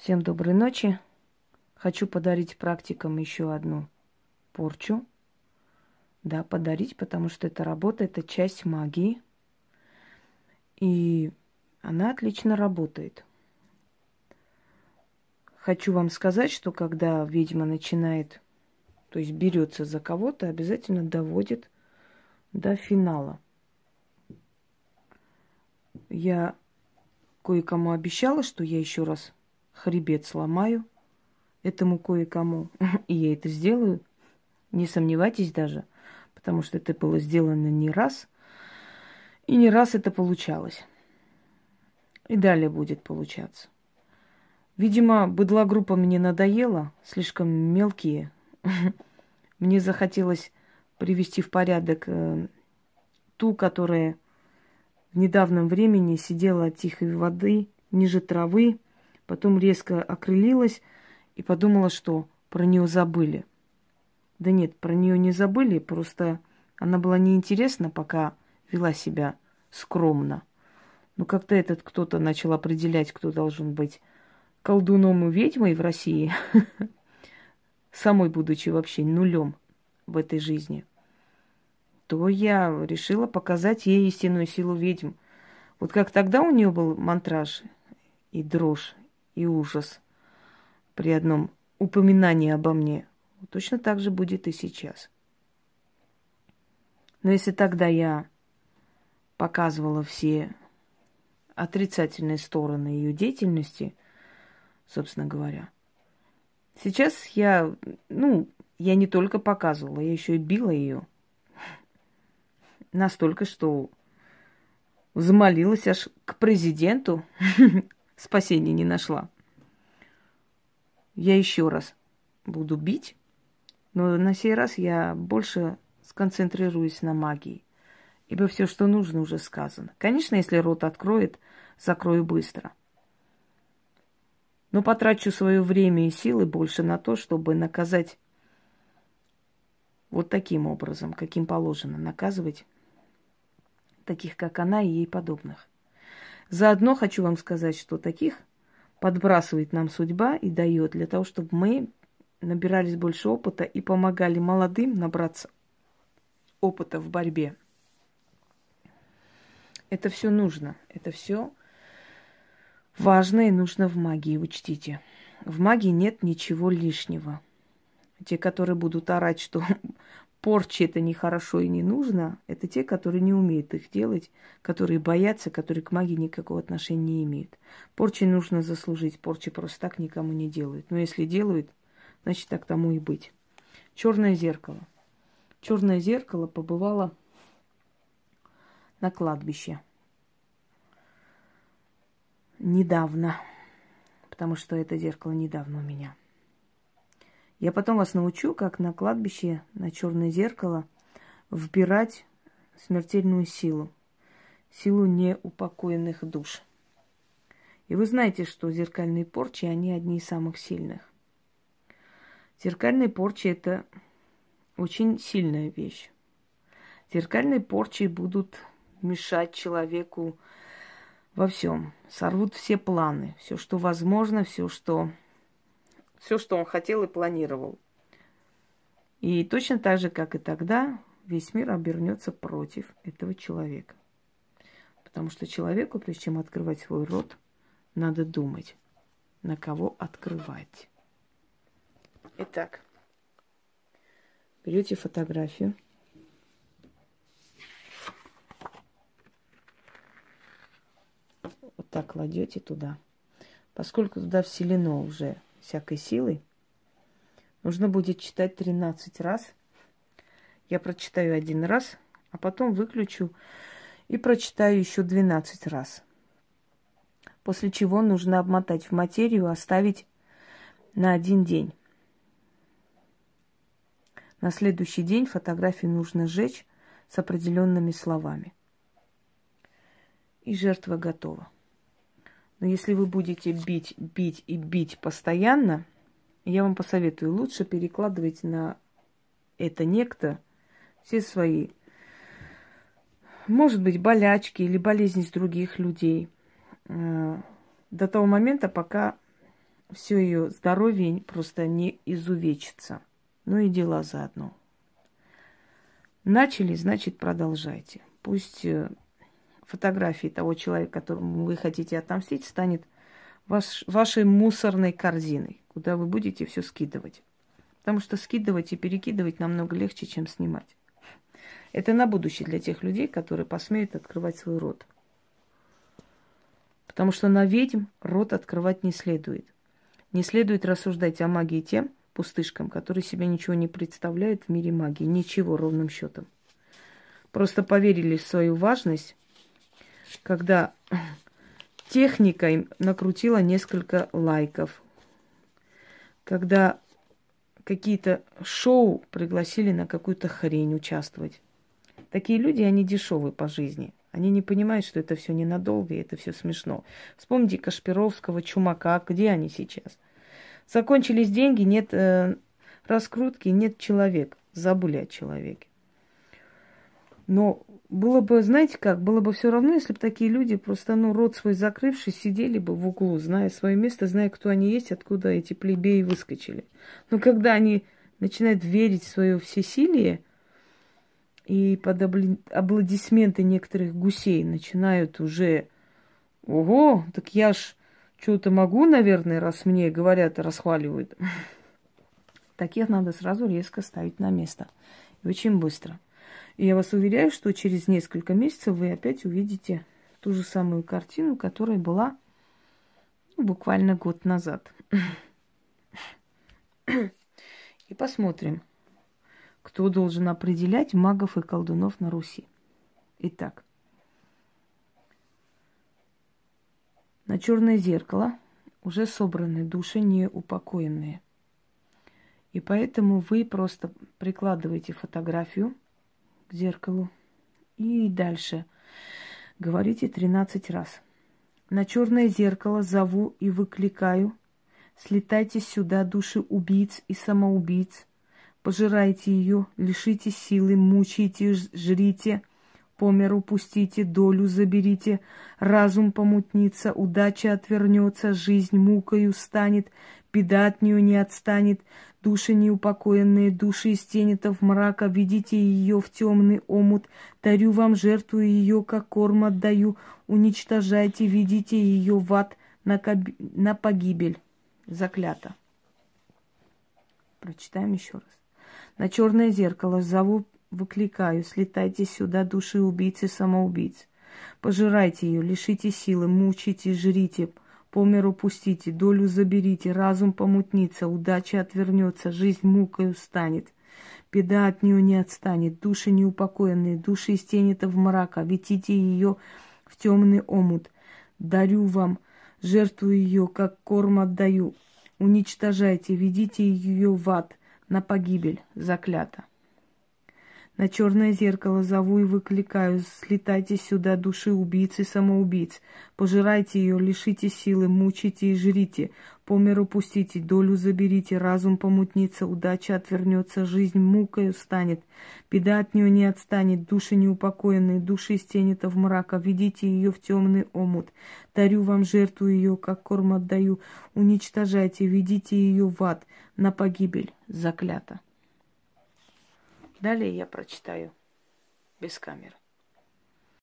Всем доброй ночи. Хочу подарить практикам еще одну порчу. Да, подарить, потому что эта работа, это часть магии. И она отлично работает. Хочу вам сказать, что когда ведьма начинает, то есть берется за кого-то, обязательно доводит до финала. Я кое-кому обещала, что я еще раз хребет сломаю этому кое-кому, и я это сделаю. Не сомневайтесь даже, потому что это было сделано не раз, и не раз это получалось. И далее будет получаться. Видимо, быдла группа мне надоела, слишком мелкие. Мне захотелось привести в порядок э, ту, которая в недавнем времени сидела от тихой воды ниже травы, Потом резко окрылилась и подумала, что про нее забыли. Да нет, про нее не забыли, просто она была неинтересна, пока вела себя скромно. Но как-то этот кто-то начал определять, кто должен быть колдуном и ведьмой в России, самой будучи вообще нулем в этой жизни, то я решила показать ей истинную силу ведьм. Вот как тогда у нее был мантраж и дрожь, и ужас при одном упоминании обо мне. Точно так же будет и сейчас. Но если тогда я показывала все отрицательные стороны ее деятельности, собственно говоря, сейчас я, ну, я не только показывала, я еще и била ее. Настолько, что замолилась аж к президенту спасения не нашла. Я еще раз буду бить, но на сей раз я больше сконцентрируюсь на магии. Ибо все, что нужно, уже сказано. Конечно, если рот откроет, закрою быстро. Но потрачу свое время и силы больше на то, чтобы наказать вот таким образом, каким положено наказывать таких, как она и ей подобных. Заодно хочу вам сказать, что таких подбрасывает нам судьба и дает для того, чтобы мы набирались больше опыта и помогали молодым набраться опыта в борьбе. Это все нужно. Это все важно и нужно в магии, учтите. В магии нет ничего лишнего. Те, которые будут орать, что порчи это нехорошо и не нужно, это те, которые не умеют их делать, которые боятся, которые к магии никакого отношения не имеют. Порчи нужно заслужить, порчи просто так никому не делают. Но если делают, значит так тому и быть. Черное зеркало. Черное зеркало побывало на кладбище. Недавно. Потому что это зеркало недавно у меня. Я потом вас научу, как на кладбище, на черное зеркало, вбирать смертельную силу, силу неупокоенных душ. И вы знаете, что зеркальные порчи, они одни из самых сильных. Зеркальные порчи – это очень сильная вещь. Зеркальные порчи будут мешать человеку во всем, сорвут все планы, все, что возможно, все, что все, что он хотел и планировал. И точно так же, как и тогда, весь мир обернется против этого человека. Потому что человеку, прежде чем открывать свой рот, надо думать, на кого открывать. Итак, берете фотографию. Вот так кладете туда. Поскольку туда вселено уже всякой силой. Нужно будет читать 13 раз. Я прочитаю один раз, а потом выключу и прочитаю еще 12 раз. После чего нужно обмотать в материю, оставить на один день. На следующий день фотографию нужно сжечь с определенными словами. И жертва готова. Но если вы будете бить, бить и бить постоянно, я вам посоветую, лучше перекладывать на это некто все свои, может быть, болячки или болезни с других людей э, до того момента, пока все ее здоровье просто не изувечится. Ну и дела заодно. Начали, значит, продолжайте. Пусть э, фотографии того человека, которому вы хотите отомстить, станет ваш, вашей мусорной корзиной, куда вы будете все скидывать. Потому что скидывать и перекидывать намного легче, чем снимать. Это на будущее для тех людей, которые посмеют открывать свой рот. Потому что на ведьм рот открывать не следует. Не следует рассуждать о магии тем пустышкам, которые себе ничего не представляют в мире магии. Ничего ровным счетом. Просто поверили в свою важность, когда техника им накрутила несколько лайков, когда какие-то шоу пригласили на какую-то хрень участвовать. Такие люди, они дешевые по жизни. Они не понимают, что это все ненадолго, и это все смешно. Вспомните Кашпировского, Чумака, где они сейчас? Закончились деньги, нет э, раскрутки, нет человека. Забыли о человеке. Но было бы, знаете как, было бы все равно, если бы такие люди просто, ну, рот свой закрывший, сидели бы в углу, зная свое место, зная, кто они есть, откуда эти плебеи выскочили. Но когда они начинают верить в свое всесилие, и под аплодисменты некоторых гусей начинают уже, ого, так я ж что-то могу, наверное, раз мне говорят и расхваливают. Таких надо сразу резко ставить на место. И очень быстро. Я вас уверяю, что через несколько месяцев вы опять увидите ту же самую картину, которая была ну, буквально год назад. И посмотрим, кто должен определять магов и колдунов на Руси. Итак, на черное зеркало уже собраны души неупокоенные. И поэтому вы просто прикладываете фотографию к зеркалу. И дальше говорите 13 раз. На черное зеркало зову и выкликаю. Слетайте сюда, души убийц и самоубийц. Пожирайте ее, лишите силы, мучайте, жрите, по миру пустите, долю заберите, разум помутнится, удача отвернется, жизнь мукою станет, беда от нее не отстанет, Души неупокоенные, души из тенетов мрака, ведите ее в темный омут, дарю вам жертву ее, как корм отдаю, уничтожайте, ведите ее в ад на, коб... на погибель. Заклято. Прочитаем еще раз. На черное зеркало зову, выкликаю, слетайте сюда, души убийцы, самоубийц. Пожирайте ее, лишите силы, мучите, жрите, по миру пустите, долю заберите, разум помутнится, удача отвернется, жизнь мукою станет. Беда от нее не отстанет, души неупокоенные, души из тени-то в мрака, ветите ее в темный омут. Дарю вам, жертву ее, как корм отдаю. Уничтожайте, ведите ее в ад, на погибель, заклято. На черное зеркало зову и выкликаю, слетайте сюда, души убийцы самоубийц. Пожирайте ее, лишите силы, мучите и жрите. По миру пустите, долю заберите, разум помутнится, удача отвернется, жизнь мукою станет. Беда от нее не отстанет, души неупокоенные, души из тени-то в мрака, ведите ее в темный омут. Дарю вам жертву ее, как корм отдаю. Уничтожайте, ведите ее в ад, на погибель, заклято. Далее я прочитаю без камеры.